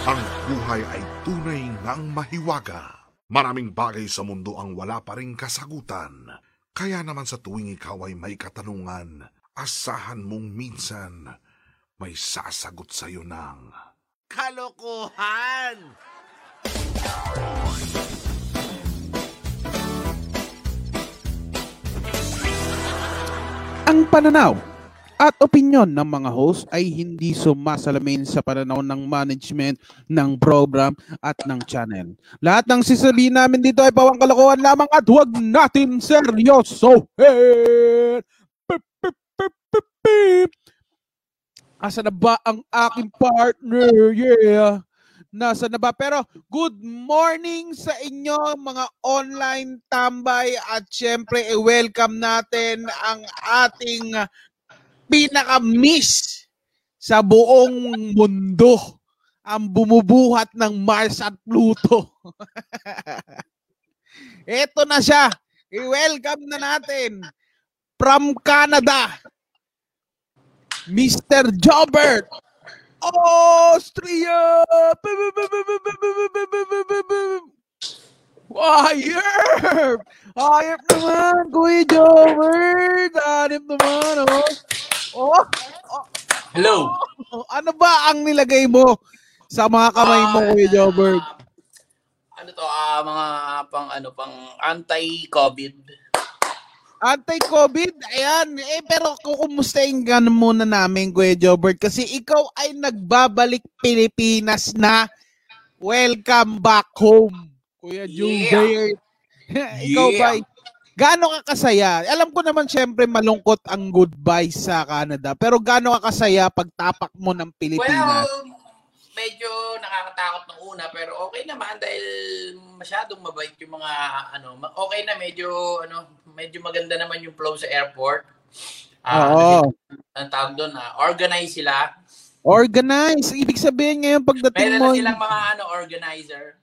Ang buhay ay tunay ngang mahiwaga. Maraming bagay sa mundo ang wala pa rin kasagutan. Kaya naman sa tuwing ikaw ay may katanungan, asahan mong minsan may sasagot sa'yo ng... Kalokohan! Ang pananaw at opinyon ng mga host ay hindi sumasalamin sa pananaw ng management ng program at ng channel. Lahat ng sisabihin namin dito ay pawang kalokohan lamang at huwag natin seryosohin. Asa na ba ang aking partner? Yeah. Nasa na ba? Pero good morning sa inyo mga online tambay at syempre i-welcome natin ang ating pinaka-miss sa buong mundo ang bumubuhat ng Mars at Pluto. Ito na siya. I-welcome na natin from Canada, Mr. Jobert Austria! Hayop! Hayop naman, Kuya Jobert! Hanip naman, oh! Oh! oh. Hello! Oh, ano ba ang nilagay mo sa mga kamay mo, Kuya Jobert? Ano to, ah, mga pang ano, pang anti-COVID. Anti-COVID, ayan. Eh, pero kukumustahin ka muna namin, Kuya Jobert, kasi ikaw ay nagbabalik Pilipinas na welcome back home, Kuya Jobert. ikaw Yeah. ba, gaano ka kasaya? Alam ko naman, syempre, malungkot ang goodbye sa Canada, pero gaano ka kasaya pag tapak mo ng Pilipinas? Well, medyo nakakatakot ng una pero okay naman dahil masyadong mabait yung mga ano, okay na medyo ano, medyo maganda naman yung flow sa airport. Ah, Oo. ang tawag doon, ah, organize sila. Organize. Ibig sabihin ngayon pagdating Meron mo, na silang mga ano, organizer.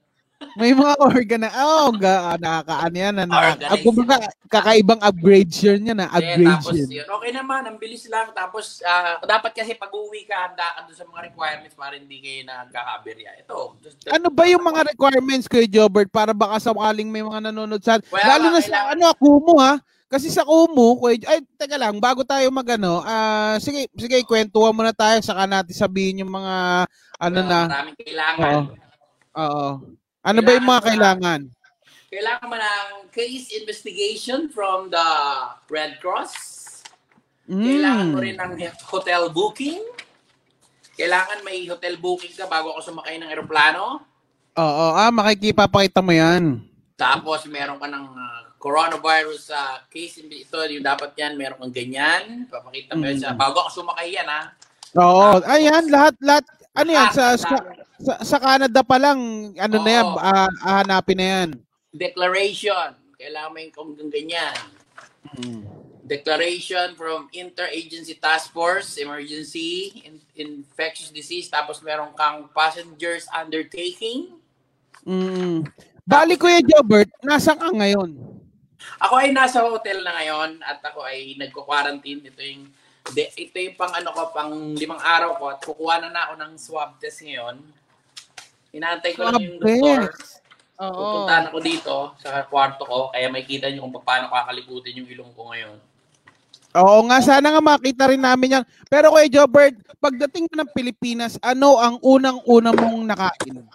May mga organize. Oh, ga, nakakaano yan. Na, naka, Organize. ah, kumbaga, kakaibang upgrade yun yan. Na, upgrade tapos yun. Okay naman, ang bilis lang. Tapos, ah, dapat kasi pag uwi ka, handa ka doon sa mga requirements para hindi kayo nagkakaberya. Ito. just- Ano ba yung mga requirements kay Jobert para baka sakaling may mga nanonood sa Well, lalo na sa ano Kumu ha kasi sa Kumu kuya, ay teka lang bago tayo magano ah sige sige kwentuhan muna tayo saka natin sabihin yung mga ano well, na Maraming kailangan. Oo. oo ano ba yung mga kailangan Kailangan mo ng case investigation from the Red Cross. Kailangan mo Mm. rin ng hotel booking. Kailangan may hotel booking ka bago ako sumakay ng eroplano. oo ah makikipapakita mo yan Tapos meron ka ng ah, coronavirus sa case. Ito, yung dapat yan, meron kang ganyan. Papakita mo yan sa, Mm. bago ako sumakay yan, ha? oo ayan lahat lahat ano yan sa Ah, sa, sa, sa Canada pa lang ano na yan Oo. ah, hahanapin na yan Declaration. Kailangan mo yung kung ganyan. Mm. Declaration from Interagency Task Force, Emergency, in- Infectious Disease. Tapos meron kang Passengers Undertaking. Mm. Bali Kuya Jobert, nasa ka ngayon? Ako ay nasa hotel na ngayon at ako ay nagko-quarantine. Ito yung de, ito yung pang ano ko, pang limang araw ko at kukuha na na ako ng swab test ngayon. Inaantay ko lang yung doktor. Oo. Pupuntahan ako dito sa kwarto ko kaya makikita niyo kung paano kakaliputin yung ilong ko ngayon. Oo nga, sana nga makita rin namin yan. Pero Kuya Jobert, pagdating mo ng Pilipinas, ano ang unang-una mong nakain?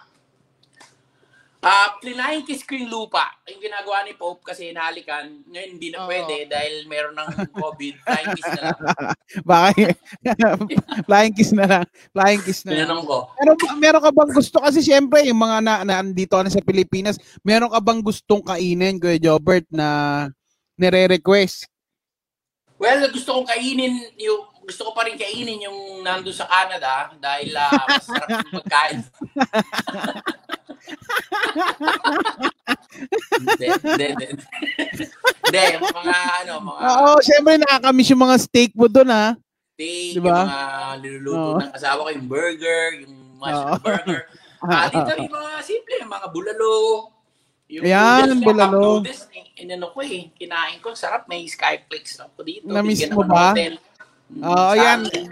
Ah, uh, kiss ko yung lupa. Yung ginagawa ni Pope kasi hinalikan. Ngayon hindi na Oo. pwede dahil meron ng COVID. Flying kiss na lang. Flying kiss na lang. Flying kiss na lang. Ko. Meron, meron ka bang gusto? Kasi siyempre, yung mga na, na andito ka na sa Pilipinas, meron ka bang gustong kainin, Kuya Jobert, na nire-request? Well, gusto kong kainin yung gusto ko pa rin kainin yung nando sa Canada dahil ah, masarap yung pagkain. Hindi, hindi, hindi. Mga ano, mga Oo, siyempre nakakamiss yung mga steak mo doon, ha? steak, Diba? yung mga niluluto Oo. ng asawa ko, yung burger, yung mushroom Oo. burger. Ah, dito yung mga simple, yung mga bulalo. Yung Ayan, noodles, bulalo. yung noodles, eh, inano ko eh, kinain ko, sarap, may skyflex ako dito. Na-miss mo ba? Mm, Oo, sa yan. akin.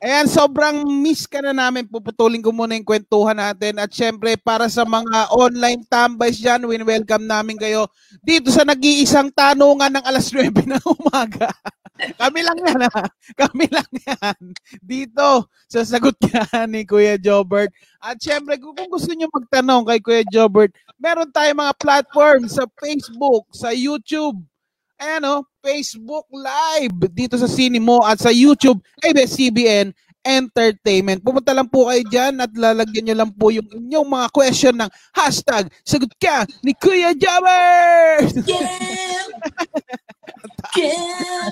Ayan, sobrang miss ka na namin. Puputulin ko muna yung kwentuhan natin. At syempre, para sa mga online tambays dyan, win-welcome namin kayo dito sa nag-iisang tanungan ng alas 9 ng umaga. Kami lang yan, ha? Kami lang yan. Dito, sa sagot ka ni Kuya Jobert. At syempre, kung gusto nyo magtanong kay Kuya Jobert, meron tayong mga platform sa Facebook, sa YouTube, ayan o, Facebook Live dito sa Cinemo at sa YouTube, ABS-CBN Entertainment. Pumunta lang po kayo dyan at lalagyan nyo lang po yung inyong mga question ng hashtag Sagot ka ni Kuya Jobber! Yeah! Yeah!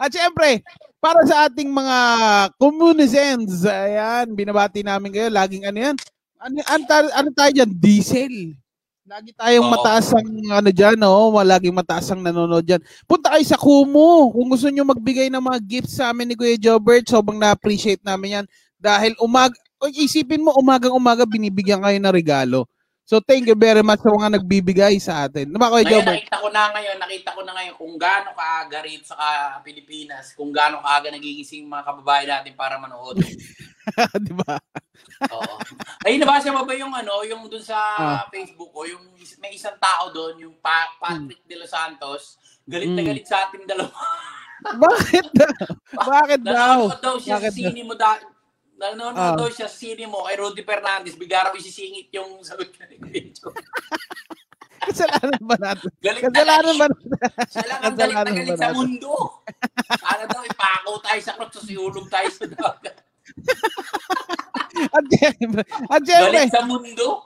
At syempre, para sa ating mga communisans, ayan, binabati namin kayo. Laging ano yan? Ano, ano, ano tayo dyan? Diesel. Lagi tayong Oo. mataas ang ano dyan, no? Laging mataas ang nanonood dyan. Punta kayo sa Kumu. Kung gusto nyo magbigay ng mga gifts sa amin ni Kuya Jobert, sobrang na-appreciate namin yan. Dahil umag, o, isipin mo, umagang umaga binibigyan kayo ng regalo. So thank you very much sa mga nagbibigay sa atin. Diba Kuya Ngayon, Jobert? nakita ko na ngayon, nakita ko na ngayon kung gaano kaaga rito sa ka- Pilipinas, kung gaano kaaga nagigising mga kababayan natin para manood. diba? Oo. Ay, nabasa mo ba yung ano, yung dun sa Ah. Facebook ko, yung may isang tao doon, yung pa- Patrick De Los Santos, galit na Hmm. galit sa ating dalawa. Bakit daw? Bakit daw? Nanonood daw siya Bakit sa sine mo da Nanonood Ah. daw siya sa sine mo kay Rudy Fernandez, bigla raw isisingit yung sagot ka ni Kuya. Kasalanan ba natin? Galit na Kasalanan ba galit. natin? Siya lang ang galit na galit sa mundo. Ano daw, ipako tayo sa krot, susihulog tayo sa dagat. At syempre, at syempre, Galit sa mundo.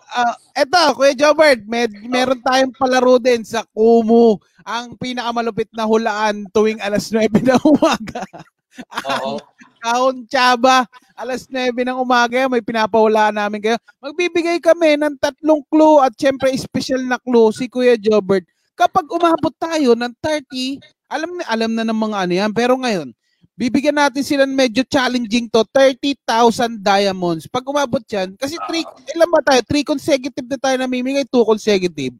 eto, Kuya Jobert, may, meron tayong palaro din sa Kumu. Ang pinakamalupit na hulaan tuwing alas 9 ng umaga. Oo. Kahon Chaba, alas 9 ng umaga, may pinapahulaan namin kayo. Magbibigay kami ng tatlong clue at syempre special na clue si Kuya Jobert. Kapag umabot tayo ng 30, alam na alam na ng mga ano yan, pero ngayon, bibigyan natin sila ng medyo challenging to, 30,000 diamonds. Pag umabot yan, kasi three, ilan ba tayo? 3 consecutive na tayo namimigay, 2 consecutive.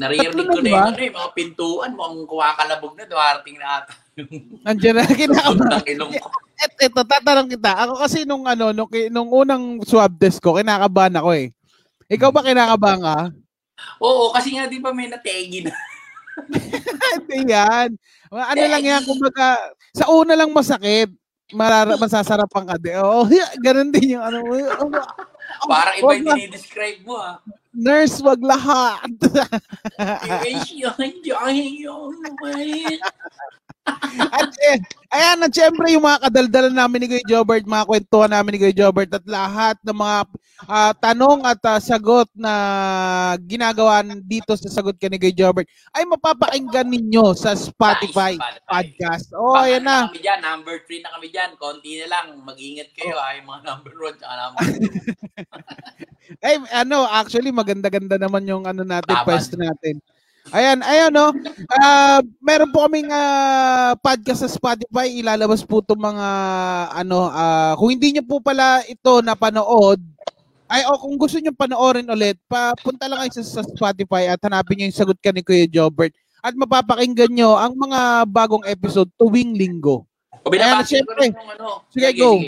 Naririnig na ko na ba? yung, ano, yung mga pintuan mo, ang kuwakalabog na, duwarating na ata. Andiyan na, kinakabahan. Et, eto, tatanong kita. Ako kasi nung ano, nung, nung unang swab test ko, kinakabahan ako eh. Ikaw ba kinakabahan ka? Oo, kasi nga di ba may nategi na. Hindi yan. Ano lang yan, kumbaga, sa una lang masakit. Marara, masasarapan ka din. Oo, ganun din yung ano. oh, Parang iba yung na. dinidescribe mo ah. Nurse, wag lahat. at, eh, ayan, at syempre yung mga kadaldalan namin ni Kuya Jobert, mga kwentuhan namin ni Kuya Jobert at lahat ng mga ah, tanong at ah, sagot na ginagawa dito sa sagot ka ni Kuya Jobert ay mapapakinggan ninyo sa Spotify Spotify. podcast. Oh, Baka ayan na. Kami dyan, number 3 na kami dyan. Konti na lang. Mag-ingat kayo Oh. yung mga number 1 at number 2. Eh, ano, actually, maganda-ganda naman yung ano natin, Taman. pwesto natin. Ayan, ayan, no. Ah, meron po kaming ah, podcast sa Spotify. Ilalabas po itong mga, ano, ah, kung hindi nyo po pala ito napanood, ay, o kung gusto nyo panoorin ulit, papunta lang kayo sa, sa Spotify at hanapin nyo yung sagot ka ni Kuya Jobert. At mapapakinggan nyo ang mga bagong episode tuwing linggo. O binabati ko ano. Sige, go.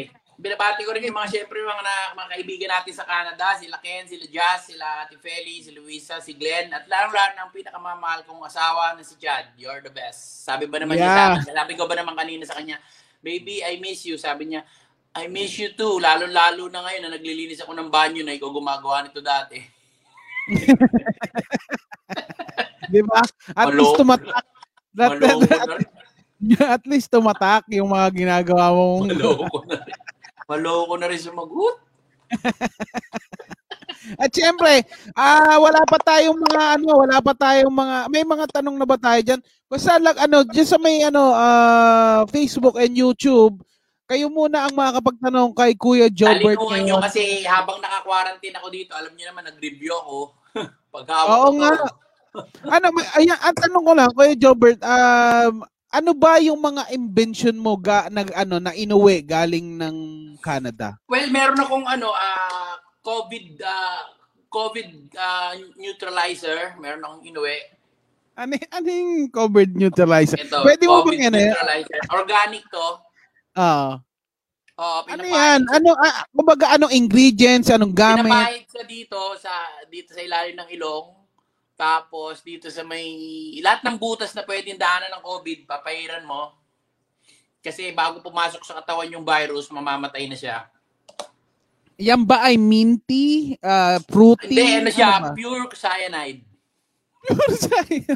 Binabati ko rin yung mga syempre yung mga, na, mga kaibigan natin sa Canada, sila Ken, sila Jazz, sila Ate Feli, si Luisa, si Glenn, at lalo-lalo ng pinakamamahal kong asawa na si Chad. You're the best. Sabi ba naman niya sa Yeah. akin, sabi ko ba naman kanina sa kanya, Baby, I miss you. Sabi niya, I miss you too. Lalo-lalo na ngayon na naglilinis ako ng banyo na ikaw gumagawa nito dati. Di ba? At Malo- least tumatak. At, na rin. at least tumatak yung mga ginagawa mong Maloko na rin. Maloko na rin sumagot. At syempre, ah wala pa tayong mga ano, wala pa tayong mga may mga tanong na ba tayo diyan? Basta lang ano, diyan sa may ano ah, Facebook and YouTube, kayo muna ang makakapagtanong kay Kuya Jobert Talinungan nyo kasi habang naka-quarantine ako dito, alam niyo naman, nag-review ako. Paghawak Oo ko nga. Ano, may- ayan, ang tanong ko lang Kuya Jobert, um ano ba yung mga invention mo ga, nag ano na inuwi galing ng Canada? Well, meron akong ano, ah COVID, ah COVID ah, neutralizer. Meron akong inuwi. Ano, yung covered neutralizer? Ito, Pwede mo COVID bang ano? yan? neutralizer. Organic to. Ah. Oo, Ano yan? sa- Ano, ah, kumbaga, anong ingredients, anong gamit? Pinapahid sa dito sa dito sa ilalim ng ilong. Tapos dito sa may lahat ng butas na pwedeng daanan ng COVID, papahiran mo. Kasi bago pumasok sa katawan yung virus, mamamatay na siya. Yan ba ay minty, ah, fruity? Hindi, ano siya, ba? pure cyanide.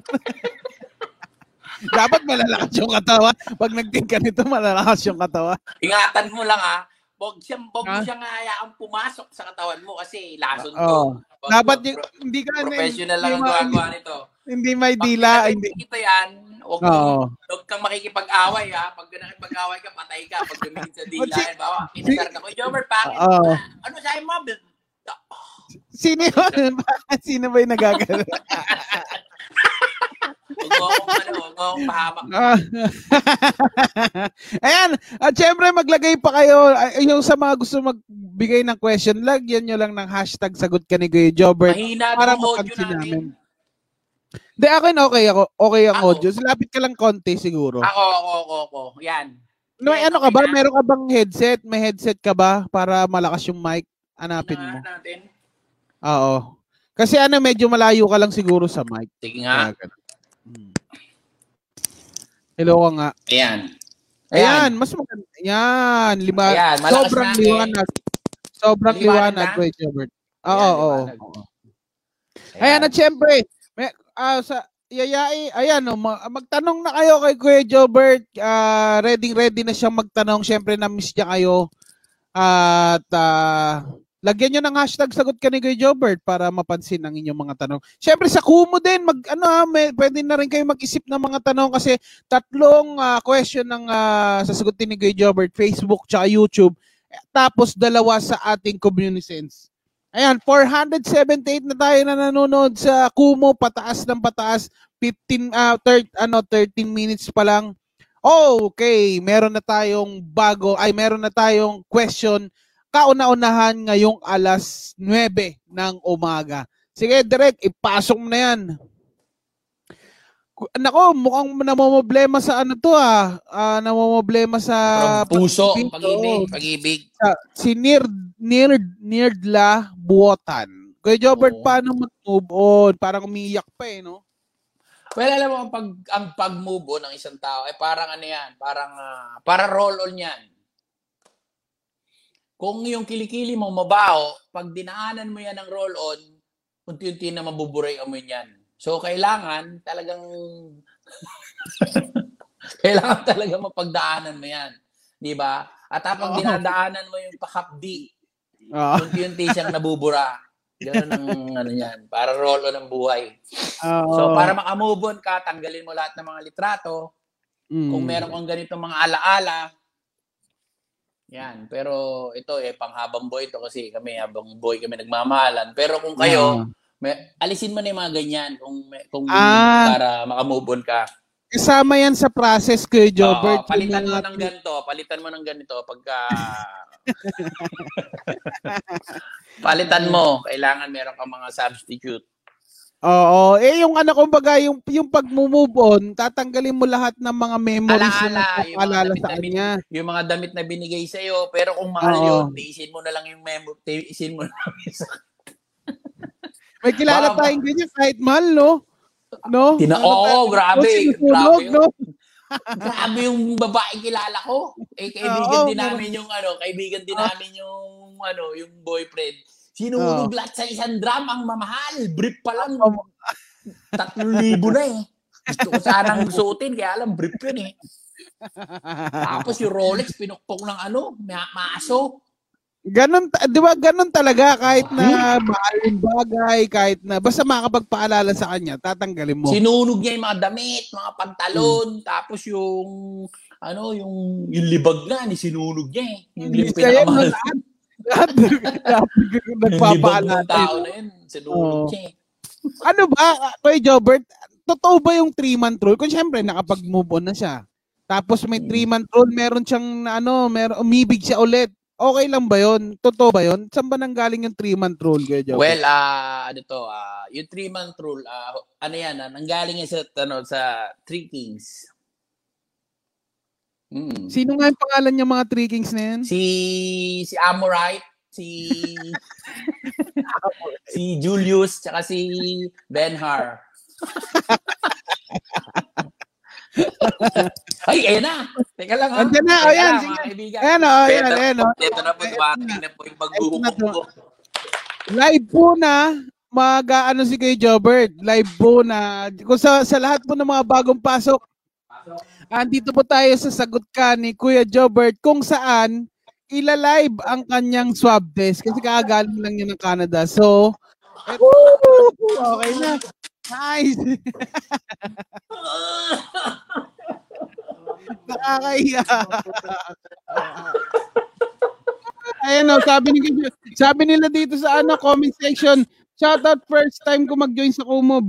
Dapat malalakas yung katawan. Pag nag-think ka nito, malalakas yung katawan. Ingatan mo lang ha. Huwag siyang, mo Ha? siyang hayaang pumasok sa katawan mo kasi lason to. Oo. Huwag- Dapat yung, hindi ka professional lang ang gagawa nito. Hindi may dila. Hindi. Ito yan, huwag mo Huwag kang makikipag-away ha. Pag nakipag-away ka, patay ka. Pag tumingin sa dila, Si- yan, bawa, pinasar ka ko, Jomer, bakit? Oo. Ano sa'yo mo? Sino yun? Sino ba yung nagagano? Huwag mo akong, ano, huwag mo akong pahamak. Ah. Ayan, at syempre maglagay pa kayo, ay, yung sa mga gusto magbigay ng question, lagyan nyo lang ng hashtag sagot ka ni Kuya Mahina para yung audio namin. Hindi, akin okay ako. Okay ang Ako. audio. Lapit ka lang konti siguro. Ako, ako, ako, ako. Yan. Yan, ano ka okay ba? na? Meron ka bang headset? May headset ka ba para malakas yung mic? Hanapin mo. Natin. Oo. Kasi ano, medyo malayo ka lang siguro sa mic. Sige nga. Kaya. Hello ka nga. Ayan. Ayan, mas maganda. Yan, lima. Ayan, sobrang natin. liwanag. Sobrang Liwanag liwanag, na? Jobert. Oo, Ayan, oo. Ayan, at syempre, may, ah, sa yayai, ayan, oh, ma- magtanong na kayo kay Kuya Jobert. Ah, ready ready na siyang magtanong. Syempre, na-miss niya kayo. At ah, lagyan nyo ng hashtag sagot ka ni Kuya Jobert para mapansin ang inyong mga tanong. Syempre, sa Kumu din, mag, ano, ah, may, pwede na rin kayo mag-isip ng mga tanong kasi tatlong ah, question ng ah, sasagutin ni Kuya Jobert, Facebook tsaka YouTube. Eh, Tapos dalawa sa ating community sense. Ayan, 478 na tayo na nanonood sa Kumu, pataas ng pataas, 15 ah thir- ano 13 minutes pa lang. Okay, meron na tayong bago, ay meron na tayong question kauna-unahan ngayong alas 9 ng umaga. Sige, direct, ipasok mo na yan. Nako, mukhang namomoblema sa ano to ah. Ah, namomoblema sa From puso, pag-ibig, pag-ibig, pag-ibig. Sa- si Nird, Nird, Nirdla Buotan. Kuya Jobert, Oo. paano mag-move on? Parang umiyak pa eh, no? Well, alam mo, ang, pag, ang pag-move on ng isang tao ay parang ano yan, parang, ah, para roll on yan. Kung yung kilikili mo mabaho, pag dinaanan mo yan ng roll on, unti-unti na mabuburay mo yan. So, kailangan talagang, kailangan talaga mapagdaanan mo yan. Di ba? At habang Oo. dinadaanan mo yung pakapdi, Ah, unti-unti siyang nabubura. Ganun ang ano yan, para roll on ng buhay. oo. So, para makamove on ka, tanggalin mo lahat ng mga litrato. Mm. Kung meron kang ganitong mga alaala, yan. Pero ito, eh, panghabang boy to kasi kami, habang boy kami nagmamahalan. Pero kung kayo, may, alisin mo na yung mga ganyan kung, kung Ah. para makamove on ka. Kasama yan sa process, Kuya Jobert. Oo, palitan mo ng ganito, palitan mo ng ganito pagka... palitan mo. Kailangan meron kang mga substitute. Oo. Eh, yung ano, kumbaga, yung, yung pag-move on, tatanggalin mo lahat ng mga memories Alaala, na yung damit sa na kanya. yung mga damit na binigay sa iyo, pero kung mahal Oo. yun, tiisin mo na lang yung memo, tiisin mo na lang yung sa May kilala Baka- tayong ganyan kahit mahal, no? No? Tina- Ano Oo, tayo- grabe, sinusunog, grabe yun. no? Grabe yung babae kilala ko. Eh, kaibigan Oo, din namin yung ano, kaibigan din namin yung ano, yung boyfriend. Sinunog lahat sa isang drum ang mamahal. Brief pa lang. Oo. Tatlong libo na eh. Gusto ko sanang suotin, kaya alam, brief yun eh. Tapos yung Rolex, pinukpok ng ano, ma- maaso. Ganon, di ba, ganon talaga kahit na mahal yung bagay, kahit na, basta makakapagpaalala sa kanya, tatanggalin mo. Sinunog niya yung mga damit, mga pantalon, Hmm. tapos yung ano, yung yung libag na, ni sinunog niya eh. Yung, Hindi kaya lahat. Lahat, lahat nagpapaalala. tao na yun, niya eh. Ano ba, Kuya Jobert, totoo ba yung three-month rule? Kung siyempre, nakapag-move on na siya. Tapos may Hmm. three-month rule, meron siyang, ano, meron, umibig siya ulit. Okay lang ba yon? Totoo ba yon? Saan ba nanggaling yung three-month rule, Kuya Jobert? Well, ah ano to, ah yung three month rule, ah ano yan, ah, nanggaling yan sa ano sa Three Kings. Mm. Sino nga yung pangalan niya mga Three Kings na yan? Si si Amorite, si si Julius, tsaka si Benhar. Ay, ayan na. Teka lang ha. Na, ayan, lang, sige. mga kaibigan. Ayan o, ayan, Ito- ayan o. Ito na po, dumating na po yung na ko. Live po na mag ano si kay Jobert. Live po na kung sa, sa lahat po ng mga bagong pasok. Andito po tayo sa sagot ka ni Kuya Jobert kung saan ila-live ang kanyang swab test kasi kakagaling lang niya ng Canada. So, eto, okay na. Nice. Nakakahiya. Ayan o, sabi, ni, sabi nila dito sa ano, comment section, shoutout first time ko mag-join sa Kumo,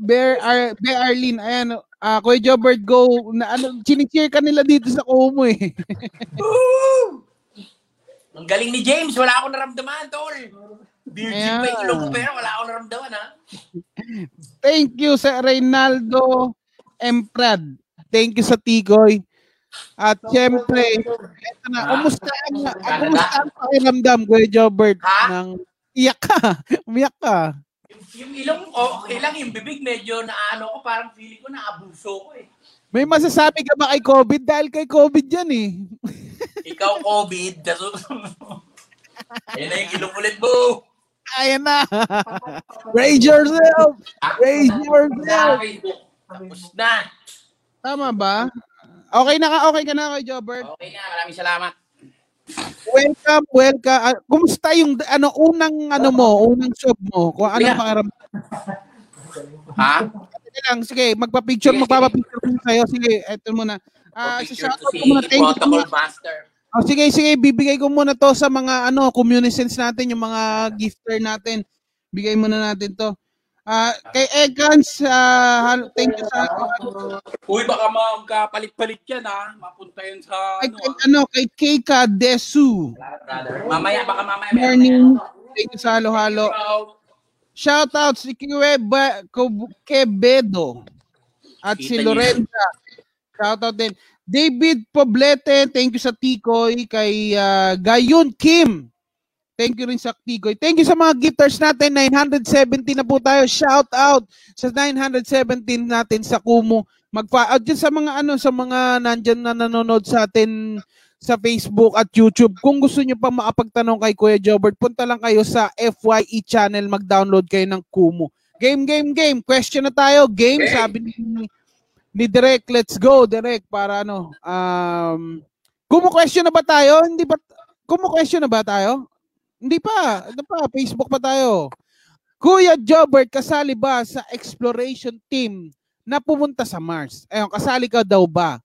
Bear, Ar, Bear Arlene. Ayan, uh, Kuya Jobert, go. Na, ano, chinicheer ka nila dito sa Kumo eh. Ang galing ni James, wala akong naramdaman, tol. Virgin pa yung ilong ko, pero wala akong naramdaman, ha? Thank you sa Reynaldo Emprad. Thank you sa Tigoy. At syempre, eto na, kumusta ang, ah, kumusta ang pakiramdam, Kuya Jobert? Ha? Ng, iyak ka. Umiyak ka. Yung, ilong ko, okay lang, yung bibig medyo na ano ko, parang feeling ko na abuso ko, eh. May masasabi ka ba kay COVID? Dahil kay COVID yan eh. Ikaw, COVID, daso. Ayun na yung ilong ulit mo. Ayan na. Raise yourself. Raise yourself. Tapos na. Tama ba? Okay na ka, okay ka na kay Jobert. Okay na, maraming salamat. Welcome, welcome. Ah, kumusta yung ano unang ano mo, unang job mo? Kung ano Yeah. Ha? Sige lang, sige, magpa-picture, Sige, magpapa-picture ko sa'yo. Sige, eto muna. Ah, to shoutout si ko muna. Thank you. Master. Oh, sige, sige, bibigay ko muna to sa mga ano, communicants natin, yung mga gifter natin. Bigay muna natin to. Ah, kay Egans, ah, hal- thank you sa Uy, baka magkapalit-palit yan ha. Mapunta yun sa kay, ano kay, ano, kay Keika Desu. Mamaya, baka mamaya. Morning. Thank you sa halo-halo. Halo. Shout out si Kiweba Quevedo at si. Lorenza. Shout out din. David Poblete, thank you sa Tikoy. Kay ah, Gayon Kim, thank you rin sa Tikoy. Thank you sa mga gifters natin. 970 na po tayo. Shout out sa 917 natin sa Kumu. Magpa out sa mga ano sa mga nandyan na nanonood sa atin sa Facebook at YouTube. Kung gusto niyo pa makapagtanong kay Kuya Jobert, punta lang kayo sa FYE channel, mag-download kayo ng Kumu. Game, game, game. Question na tayo. Game, Okay. sabi ni, ni Direk. Let's go, Direk, para ano. Um, Kumu question na ba tayo? Hindi ba? Kumu question na ba tayo? Hindi pa. Ano pa? Facebook pa tayo. Kuya Jobert, kasali ba sa exploration team na pumunta sa Mars? Ayun, kasali ka daw ba?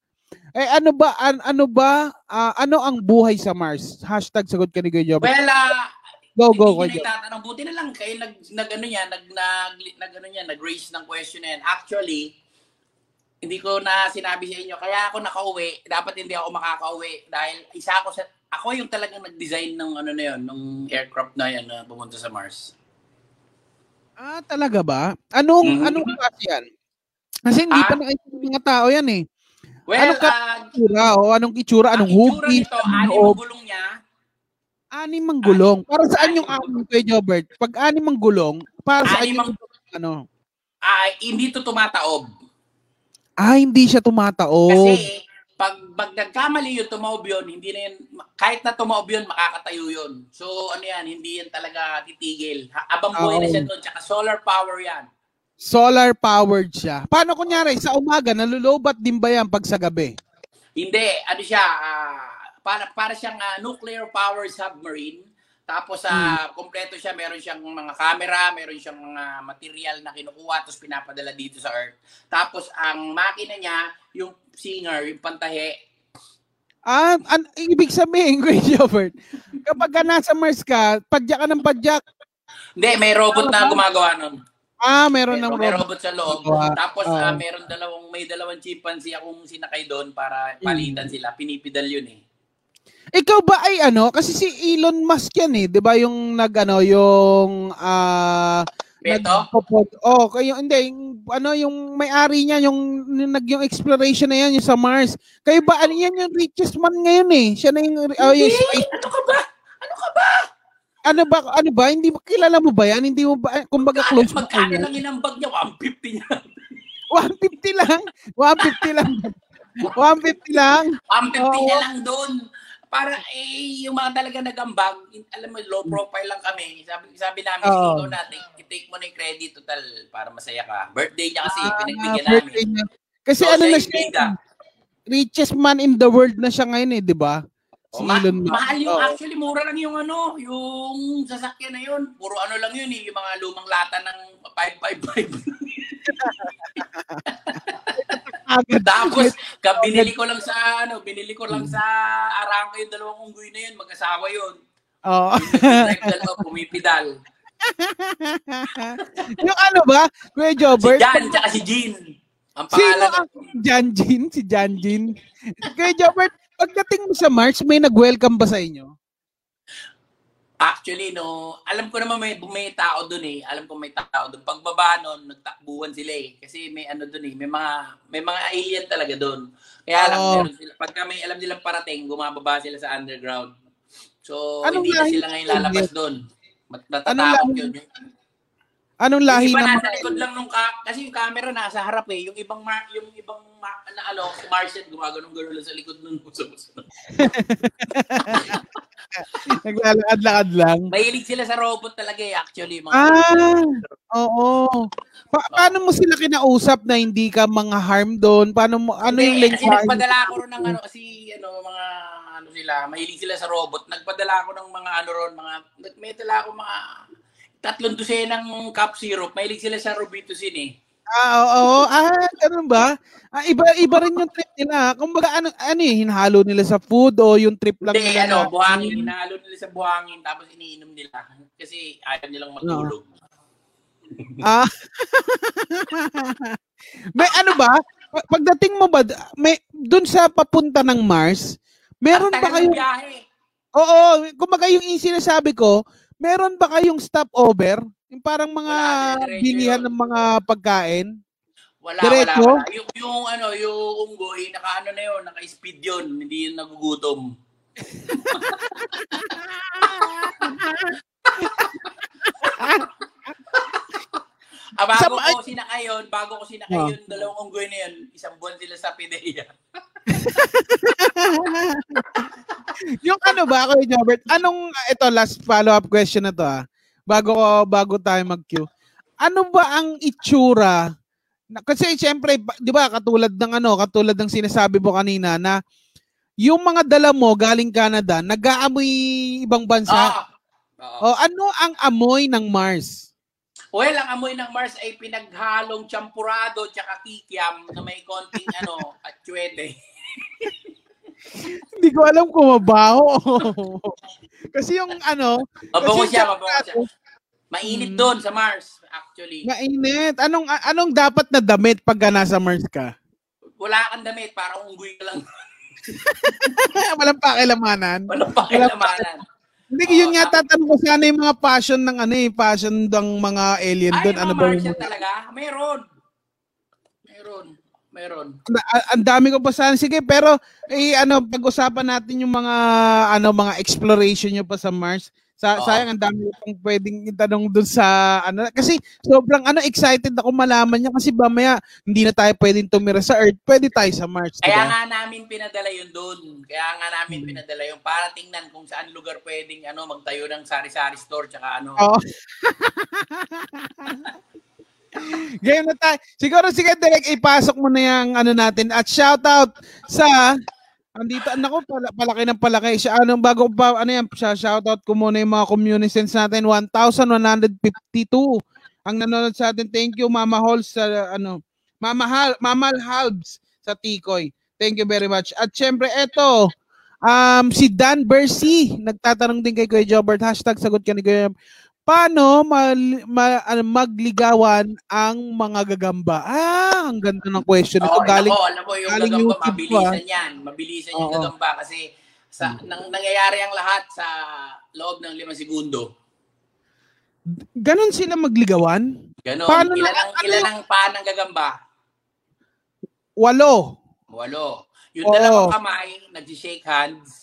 Eh ano ba an, ano ba ah, ano ang buhay sa Mars? Hashtag sagot ka ni Kuya Jobert. Well, ah, Go go ko itatanong. Buti na lang kayo nag, nag ano yan, nag, nag, nag, ano yan, nag-raise ng question na yan. Actually, hindi ko na sinabi sa inyo. Kaya ako nakauwi. Dapat hindi ako makakauwi. Dahil isa ako sa, ako yung talagang nag-design ng ano na yun, ng aircraft na yan na pumunta sa Mars. Ah, talaga ba? Anong Mhm. anong klase yan? Kasi hindi Ah? pa nakita ng mga tao yan eh. Well, Ano ka- ah, Itsura o anong itsura, anong hugis, nito, anong anim ang gulong niya. Anim ang gulong. Para saan yung anim Kuya Jobert? Pag anim ang gulong, para saan yung ano? Ah, hindi to tumataob. Ah, hindi siya tumataob. Kasi pag, pag nagkamali yung tumaob yun, hindi na yun, kahit na tumaob yun, makakatayo yun. So ano yan, hindi yan talaga titigil. Abang buhay na siya doon, tsaka solar power yan. Solar powered siya. Paano kunyari sa umaga nalulobat din ba yan pag sa gabi? Hindi, ano siya, ah, para, para siyang ah, nuclear power submarine. Tapos sa kompleto siya, meron siyang mga camera, meron siyang mga material na kinukuha tapos pinapadala dito sa Earth. Tapos ang makina niya, yung singer, yung pantahe, Ah, an, ibig sabihin, Kuya Jobert, kapag ka nasa Mars ka, padyak ka ng padyak. hindi, may robot na gumagawa nun. Ah, meron May, ng may robot. robot sa loob. Gawa. Tapos Ah. ah, meron dalawang, may dalawang chimpanzee akong sinakay doon para palitan sila. Pinipidal yun eh. Ikaw ba ay ano? Kasi si Elon Musk yan eh, 'di ba? Yung nag ano, yung ah Beto? nagpo-pod- Oh, kayo hindi yung, ano yung may-ari niya yung, yung nag yung exploration na yan yung sa Mars. Kayo ba ano yan yung richest man ngayon eh. Siya na yung oh, yung space ano ka ba? Ano ka ba? ano ba ano ba hindi mo kilala mo ba yan? Hindi mo ba kumbaga Magkano, close mo magkano kayo? lang yun ang bag niya? 150 niya. 150 lang. 150 lang. 150 lang. 150 Oo. niya lang doon. Para eh, yung mga talaga nagambag, alam mo, low profile lang kami. Sabi, sabi namin, sige, ikaw natin, i-take mo na yung credit total para masaya ka. Birthday niya kasi, Ah, pinagbigyan namin. niya. Kasi So, ano na siya, bida. richest man in the world na siya ngayon eh, di ba? Si Oh, ma- Elon Musk. mahal yung, Oo. actually, mura lang yung ano, yung sasakyan na yun. Puro ano lang yun eh, yung mga lumang lata ng 555. Agad. Tapos, ka, binili ko lang sa, ano, binili ko lang sa Arangka yung dalawang unggoy na yun, mag-asawa yun. Oo. Drive dalawa, pumipidal. yung ano ba? Kuya Si Jobert? Jan, tsaka si Jean. Ang Sino pangalan ang Janjin? Si Janjin. Kuya Jobert, pagdating mo sa March, may nag-welcome ba sa inyo? Actually, no, alam ko naman may, may tao doon eh. Alam ko may tao doon. Pagbaba noon, nagtakbuhan sila eh. Kasi may ano doon eh. May mga, may mga alien talaga doon. Kaya Oo. meron sila, pagka may alam nilang parating, gumababa sila sa underground. So, Anong hindi na sila ngayon lalabas doon. Natatakot lahi? yun. Anong lahi yung iba ng nasa likod lang nung ka- kasi yung camera nasa harap eh. Yung ibang mar- yung ibang ma- na ano, si Martian gumagano'n gano'n lang sa likod nung uso-uso. Naglalakad-lakad lang? Mahilig sila sa robot talaga eh, actually. Mga Ah, oo. Pa- paano mo sila kinausap na hindi ka mga harm doon? Paano mo, ano yung Hindi, Kasi nagpadala ako ron ng ano, kasi ano, mga ano sila, mahilig sila sa robot. Nagpadala ako ng mga ano ron, mga, may dala ako mga tatlong dosenang cup syrup. Mahilig sila sa Robitussin eh. Ah, oo. Ah, ganun ba? Ah, iba iba rin yung trip nila. Kumbaga ano ano eh, hinahalo nila sa food o yung trip lang Hindi, nila ano, buhangin, inahalo nila sa buhangin, tapos iniinom nila. Kasi ayaw nilang matulog. Ah. may ano ba? Pa- Pagdating mo ba may doon sa papunta ng Mars, meron ba biyahe. Oo, kumbaga yung yung sinasabi ko, meron ba kayong stopover? Yung parang mga Wala, bilihan yun. ng mga pagkain? Wala, Diretso? wala, wala. Yung, yung ano, yung unggoy, naka ano na yun, naka-speed yun, hindi yun nagugutom. ah, bago Sa- ko sinakay yun, bago ko sinakay Oh. yun, dalawang unggoy na yun, isang buwan sila sa Pidea. yung ano ba, Kuya Jobert? Anong, ito, last follow-up question na to ah. Bago, ko- bago tayo mag-queue. Ano ba ang itsura? Kasi siyempre, di ba, katulad ng ano, katulad ng sinasabi mo kanina na yung mga dala mo galing Canada, nag-aamoy ibang bansa. Ah, oo. O ano ang amoy ng Mars? Well, ang amoy ng Mars ay pinaghalong champurado tsaka kikiam na may konting ano, atsuete. Hindi ko alam kung mabaho. Kasi yung ano, Mabango siya, mabango siya. Mainit Hmm. doon sa Mars, actually. mainit. Anong anong dapat na damit pag nasa Mars ka? Wala kang damit, parang unggoy ka lang. Walang pakilamanan. Walang pakilamanan. Hindi, yun nga tatanong ko sana yung mga passion ng ano eh, passion ng mga alien doon. Ano ba yung talaga? Meron. Meron. Meron. Ang dami ko pa sana. Sige, pero eh, ano, pag-usapan natin yung mga ano mga exploration nyo pa sa Mars. Sa, Oo. sayang ang dami pang pwedeng itanong doon sa ano kasi sobrang ano excited ako malaman niya kasi mamaya hindi na tayo pwedeng tumira sa Earth, pwede tayo sa Mars, di Kaya ba? nga namin pinadala yun doon. Kaya nga namin Hmm. pinadala yung para tingnan kung saan lugar pwedeng ano magtayo ng sari-sari store tsaka ano. Oo. Game na tayo. Siguro sige direct ipasok mo na yung ano natin at shout out sa andito nako pala, palaki ng palaki. Siya anong bago pa ano yan siya shout out ko muna yung mga communicants natin. 1152 ang nanonood sa atin. Thank you Mama Halls sa ano Mama Hal Mama Halbs sa Tikoy. Thank you very much. At syempre eto um si Dan Bercy. Nagtatanong din kay Kuya Jobert hashtag sagot ka ni Kuya paano mal- ma- ano, magligawan ang mga gagamba? Ah, ang ganda ng question. Ito Oo, galing mo, alam mo, yung galing gagamba, YouTube mabilisan yan. Mabilisan yung Oo. gagamba kasi sa, nang, nangyayari ang lahat sa loob ng limang segundo. Ganon sila magligawan? Ganon. Paano ilan ang, ano ilan yung- ang paa ng gagamba? Walo. Walo. Yung Oo. dalawang kamay, nag-shake hands.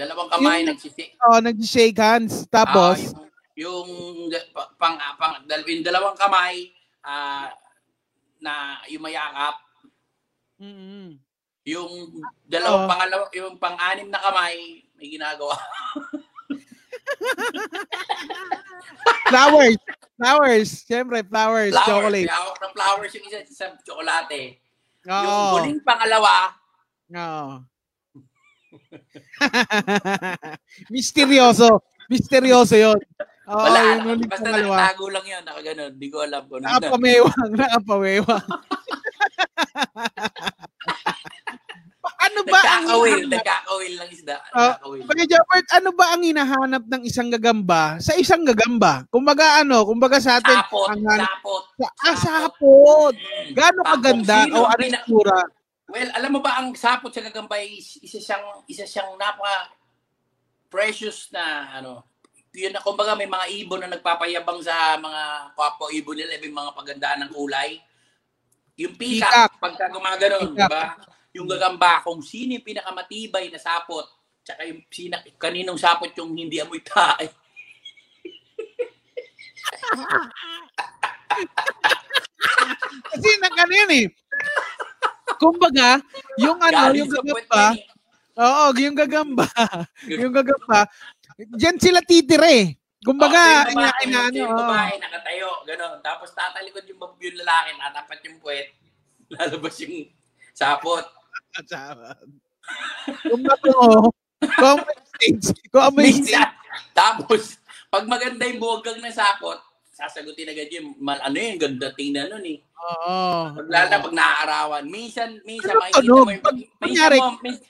Dalawang kamay, Yung- nag-shake Oh, nag-shake hands. Tapos, Ah, yung, yung pa- pang, pang, dal, yung dalawang kamay ah, na yung mayakap, mm yung dalawang Oo. pangalawa, yung pang-anim na kamay may ginagawa. flowers. Flowers. Siyempre, flowers. flowers, Chocolate. hawak ng flowers yung isa sa tsokolate. Yung Oo. huling pangalawa, Oo. Misteryoso. Misteryoso yun. Oo, wala. yung huling basta nakatago lang yun, nakaganon. Di ko alam kung ano. Nakapamewang, nakapamewang. Pa- ano ba ang hinahanap? nagkakawil lang isda. Ah, Nagkakawil. Pag Jobert, ano ba ang hinahanap ng isang gagamba sa isang gagamba? Kumbaga ano, kumbaga sa atin, Sapot, ang sapot. sa, ah, sapot. Mm. Gaano Tapos kaganda o ang ano yung? Well, alam mo ba ang sapot sa gagamba ay isa siyang isa siyang napaka precious na ano. Yun na kumbaga may mga ibon na nagpapayabang sa mga kapwa ibon nila, may mga pagandaan ng kulay. Yung peacock, pagka gumaganon, di ba? Yung gagamba, kung sino yung pinakamatibay na sapot, tsaka yung sina, kaninong sapot yung hindi amoy tae. Kasi nag ano yun eh. Kumbaga, yung ano, yung gagamba, eh. oo, yung gagamba, yung gagamba, dyan sila titire. Kumbaga, Oh, yung babae, ina, ina, ano, yung babae nakatayo, gano'n. Tapos tatalikod yung, yung lalaki, natapat yung puwet. Lalabas yung sapot. Kung matungo, kung may stage, kung may stage, tapos, pag maganda yung buwagang ng sapot, sasagutin agad yung, mal, ano yun, ganda tingnan nun eh. oo. Pag lalo pag naaarawan. Minsan, minsan Ano makikita tunog? mo yung, Pag minsan mo, minsan,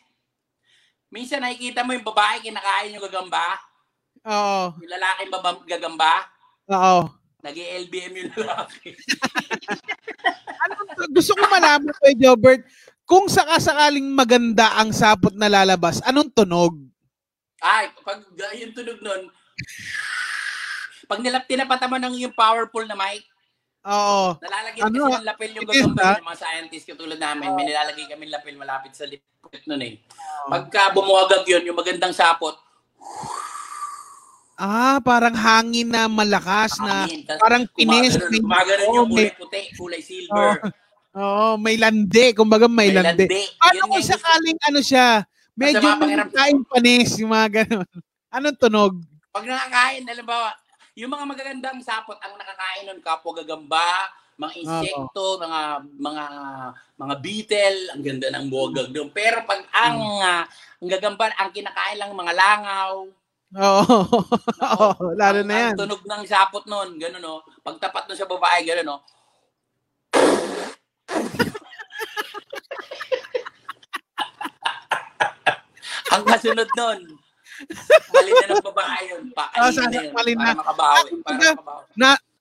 minsan nakikita mo yung babae kinakain yung gagamba, Oo. yung lalaki babam, gagamba, Oo. nag lbm yung lalaki. Ano, gusto ko malaman kay Jobert, kung sakasakaling maganda ang sapot na lalabas, anong tunog? Ay, pag yung tunog nun, pag nilap, tinapata mo ng yung powerful na mic, Oo. nalalagyan Ano, kasi ng lapel yung ha? yung mga scientist katulad namin, may nilalagay kami lapel malapit sa lipot nun eh. Pagka bumuwagag yun, yung magandang sapot, Ah, parang hangin na malakas na hangin, tas parang pinis. gumagano Oo, yung kulay puti, kulay silver. Oo, may lande. Kumbaga may, May lande. landi. Paano Yun kung sakaling ano siya, medyo kain panis, yung mga ganun. Anong tunog? Pag nakakain, halimbawa, yung mga magagandang sapot ang nakakain nun, kapwa gagamba, mga insekto, mga mga mga beetle, ang ganda ng buwagag doon. Pero pag ang ah, ang gagamba, ang kinakain lang mga langaw, Oo. Oo, lalo ang, na yan. Ang tunog ng sapot nun, gano'n no. Pag tapat nun sa babae, gano'n no. ang kasunod nun, mali na ng babae yun. Pakain Ah, na yun. Para na. makabawi. Ah, Para makabawi.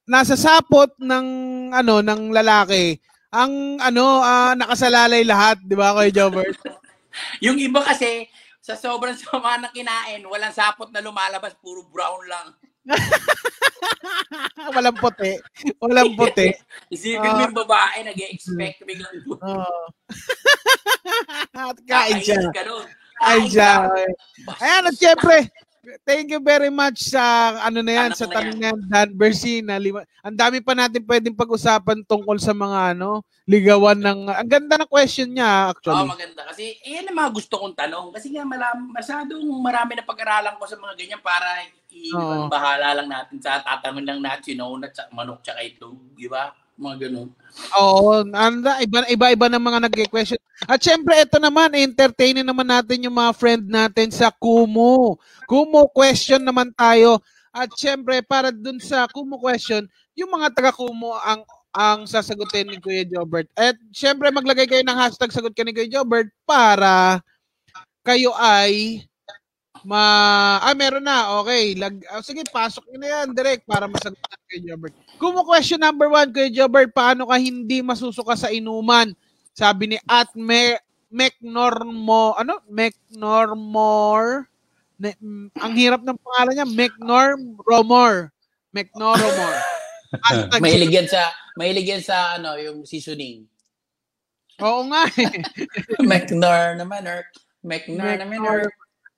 Nasa sapot ng ano ng lalaki, ang ano ah, nakasalalay lahat, 'di ba, Kuya Jobert? Yung iba kasi, sa sobrang sama na kinain, walang sapot na lumalabas, puro brown lang. Walang puti. Walang puti. Isipin mo yung babae, nag-expect biglang Oo. At kain siya. ka nun. Siya. Basta- Ayan, at syempre, thank you very much sa ano na yan, Tanong sa tanong na yan, Dan Bersin. na lima- Ang dami pa natin pwedeng pag-usapan tungkol sa mga ano, ligawan ng, ang ganda ng question niya Oo, actually. maganda. Kasi, eh, yan ang mga gusto kong tanong. Kasi nga, malam, masyadong marami na pag-aralan ko sa mga ganyan para i- Oo. bahala lang natin sa tatangon lang natin, you know, na manok tsaka itlog. Di ba? Mga ganun. Oo, anda, iba, iba-iba ng mga nag-question. At syempre, ito naman, entertainin naman natin yung mga friend natin sa Kumu. Kumu question naman tayo. At syempre, para dun sa Kumu question, yung mga taga-Kumu ang ang sasagutin ni Kuya Jobert. At syempre, maglagay kayo ng hashtag sagot ka ni Kuya Jobert para kayo ay ma ah meron na okay lag ah, sige pasok niyo na yan direct para masagot Kuya Jobert Kumu question number one Kuya Jobert paano ka hindi masusuka sa inuman sabi ni at me Mecnormo ano Mecnormor Na, mm, ang hirap ng pangalan niya, Mcnorm Romor. Mcnor. Hashtag- Mahilig yan sa, mahilig yan sa, ano, yung seasoning. Oo nga eh. McNor naman, or McNor naman, or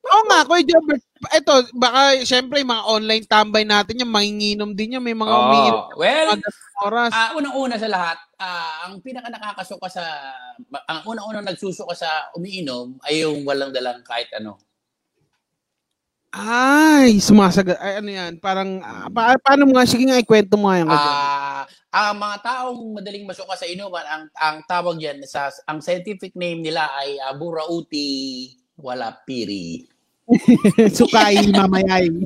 Oo nga, Kuya Jobert. Ito, baka syempre yung mga online tambay natin yung manginginom din yan. May mga umiinom Oh, well, ng oras. ah unang-una sa lahat, ah, ang pinaka nakakasuka sa, ang unang-unang nagsusuka sa umiinom ay yung walang dalang kahit ano. Ay, sumasagot. Ay, ano yan? Parang, ah, pa- paano mo nga? Sige nga, ikwento mo nga yan. Ah, ang mga taong madaling masuka sa inuman, ang ang tawag diyan sa ang scientific name nila ay uh, Burauti wala piri. Sukay, mamayay.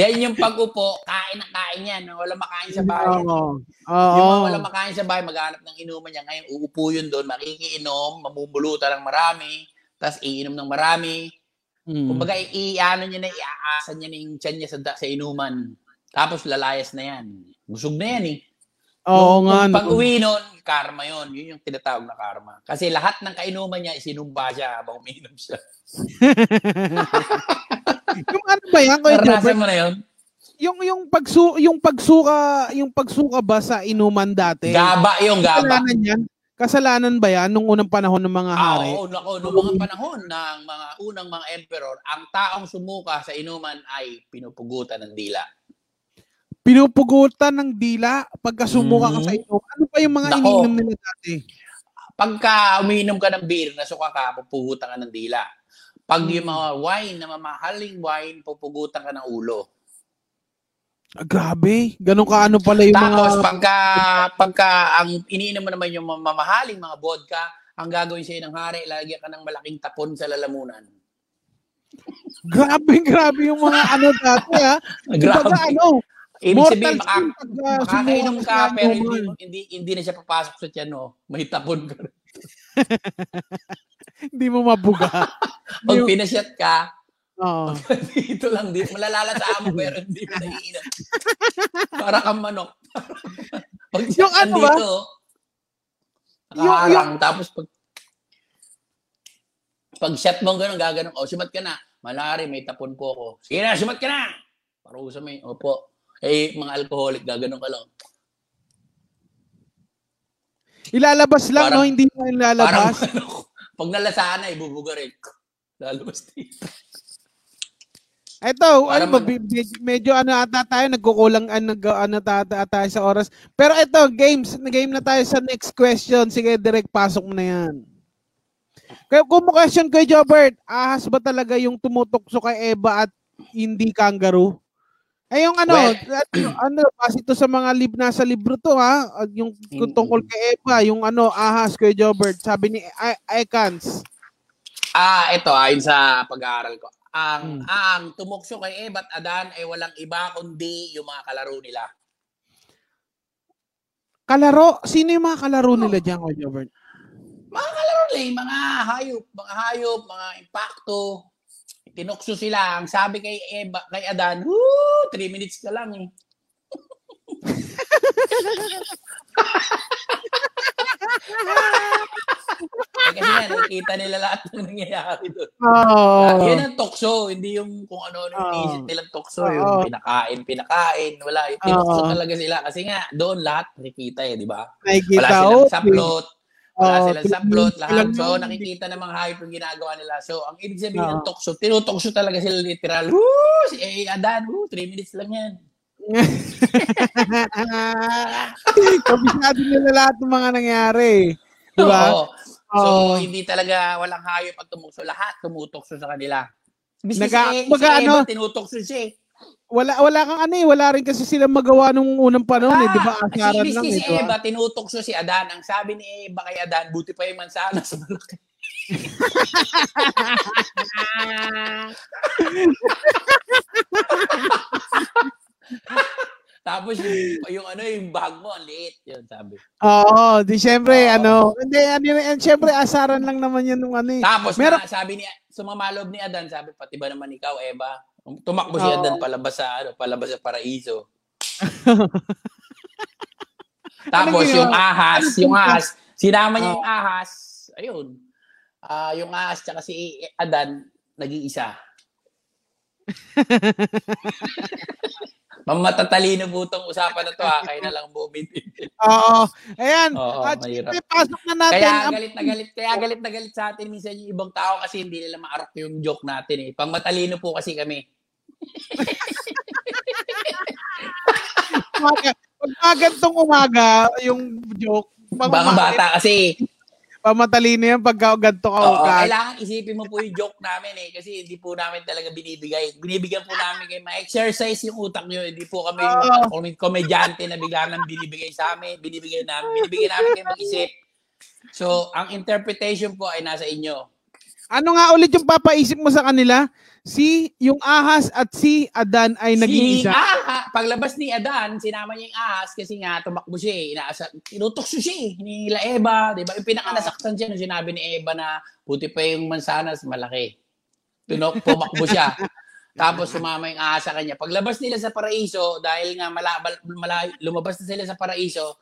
Yan yung pag-upo, kain na kain yan. Wala makain sa bahay. Oo. Yung mga Oo. wala makain sa bahay, maghanap ng inuman niya. Ngayon, uupo yun doon, makikiinom, mamumulutan ng marami, tapos iinom ng marami. Mm. Kumbaga, i-ano niya na, iaasan niya na yung tiyan niya sa, sa inuman. Tapos lalayas na yan. Busog na yan eh. Oo Nung- nga. nung no. Pag-uwi nun, karma yon Yun yung tinatawag na karma. Kasi lahat ng kainuman niya, isinumba siya habang umiinom siya. yung ano ba yan? Naranasan mo na yun? Yung, yung, pagsu, yung pagsuka, yung pagsuka ba sa inuman dati? Gaba yung gaba. Kasalanan yan? Kasalanan ba yan nung unang panahon ng mga Ah, hari? oo, nako, noong mga panahon ng mga unang mga emperor, ang taong sumuka sa inuman ay pinupugutan ng dila. Pinupugutan ng dila pagka sumuka ka sa inuman. Ano pa yung mga Nako. iniinom nila dati? Pagka umiinom ka ng beer, nasuka ka, pupugutan ka ng dila. Pag yung mga wine na mamahaling wine, pupugutan ka ng ulo. Ah, grabe. Ganun ka ano pala yung Tapos mga... pagka pagka ang iniinom mo naman yung mamahaling mga vodka, ang gagawin sa'yo ng hari, lagyan ka ng malaking tapon sa lalamunan. Grabe, grabe yung mga ano dati ha. Kumbaga Grabe. ano, Ibig mortal sabihin, maka, sin pagka makakainom ka, sa pero hindi, hindi, hindi na siya papasok sa tiyan, no? May tapon ka. Hindi mo mabuga. Pag Yung- pinasyat ka, Oo. dito lang, dito, malalasaan mo, pero hindi mo naiinom. Para kang manok. Pag Yung ano ba? dito, Yung- nakaharang, tapos pag pag shot mo gano'n, gaganon, oh, sumat ka na. Malari, may tapon po ako. Sige na, sumat ka na! Parusa may, opo. Eh, mga alcoholic, gaganon ka lang. Ilalabas lang, Parang- no? Hindi mo Parang, ilalabas. ano, pag nalasaan na, ibubuga rin. Lalabas dito. Ito, ano Parang ba, ano- medyo, medyo ano ata tayo, nagkukulang ano, nag, ano tata tayo sa oras. Pero ito, games, game na tayo sa next question. Sige, direct pasok mo na yan. Kaya kung mo question kay Jobert, ahas ba talaga yung tumutukso kay Eva at hindi kangaroo? Eh yung ano, Well- ano, ano, base ito sa mga lib nasa libro to ha, yung Mm. tungkol kay Eva, yung ano, ahas kay Jobert, sabi ni I- Icans. Ah, ito, ayon sa pag-aaral ko. Hmm. Ang, ang tumukso kay Eva at Adan ay walang iba kundi yung mga kalaro nila. Kalaro, sino yung mga kalaro nila dyan kay Jobert? Mga kalaro nila, mga hayop, mga hayop, mga impacto. Tinukso sila. Ang sabi kay Eva, kay Adan, woo, 3 minutes ka lang eh. eh, kasi nga, nakikita nila lahat ng nangyayari doon. Oo. Ah, yan ang tokso, hindi yung kung ano yung Oo. inisip nilang tokso, Oo. yung pinakain, pinakain, wala, yung tinokso Oo. talaga sila. Kasi nga, doon lahat nakikita eh, di ba? Wala silang oh, saplot, wala Oo, silang three saplot, lahat. So, nakikita ng mga hayop yung ginagawa nila. So, ang ibig sabihin Oo. ng tokso, tinutokso talaga sila literal. Woo! Si eh, Adan, woo, 3 minutes lang yan. Kabisado nila lahat ng mga nangyari. Di ba? Oo. So, Oo. hindi talaga walang hayop at tumukso. Lahat tumutokso sa kanila. Eh, baga si ano, tinutokso siya eh. Wala wala kang ano eh, wala rin kasi sila magawa nung unang panahon eh, di ba? Ah, Asaran si, lang si, eh, si? Eva, tinutokso si Adan. Ang sabi ni Eva kay Adan, buti pa yung mansanas malaki. Tapos yung, yung ano, yung bag mo, ang liit. Yun, sabi. Oo, di syempre Oo. ano, hindi ano syempre asaran lang naman yan nung ano eh. Tapos Meron- na, sabi ni, sumamalob ni Adan, sabi, pati ba naman ikaw, Eva? Tumakbo si Oo. Adan palabas sa, ano, palabas sa paraiso. Tapos Ano yung yun? ahas, yung yun? ahas, sinama niya yung ahas, ayun. Ah, yung ahas tsaka si Adan, nag-iisa. Mamatatalino po itong usapan na to ha. Kayo na lang bumiti. Oo. Ayan. Oo, At mahirap. syempre, pasok na natin. Kaya ang- galit na galit, kaya galit na galit sa atin minsan yung ibang tao kasi hindi nila maarok yung joke natin eh. Pang matalino po kasi kami. Umaga. Pag mga gantong umaga, yung joke, pag Baka bata kasi. pamatalino yan pagka ganto ka Oo, ugat. kailangan isipin mo po yung joke namin eh. Kasi hindi po namin talaga binibigay. Binibigyan po namin kayo ma-exercise yung utak nyo. Hindi po kami Oo. yung komedyante na bigla nang binibigay sa amin. Binibigay namin. Binibigay namin kayo mag-isip. So, ang interpretation po ay nasa inyo. Ano nga ulit yung papaisip mo sa kanila? Si, yung ahas at si Adan ay naging Si isa. Aha, paglabas ni Adan, sinama niya yung ahas kasi nga tumakbo siya eh. Inaasa, tinutokso siya eh. Ni La Eva, di ba? Yung pinaka nasaktan siya nung sinabi ni Eva na puti pa yung mansanas, malaki. Tunok, pumakbo siya. Tapos sumama yung ahas sa kanya. Paglabas nila sa paraiso, dahil nga mala, mala, lumabas na sila sa paraiso,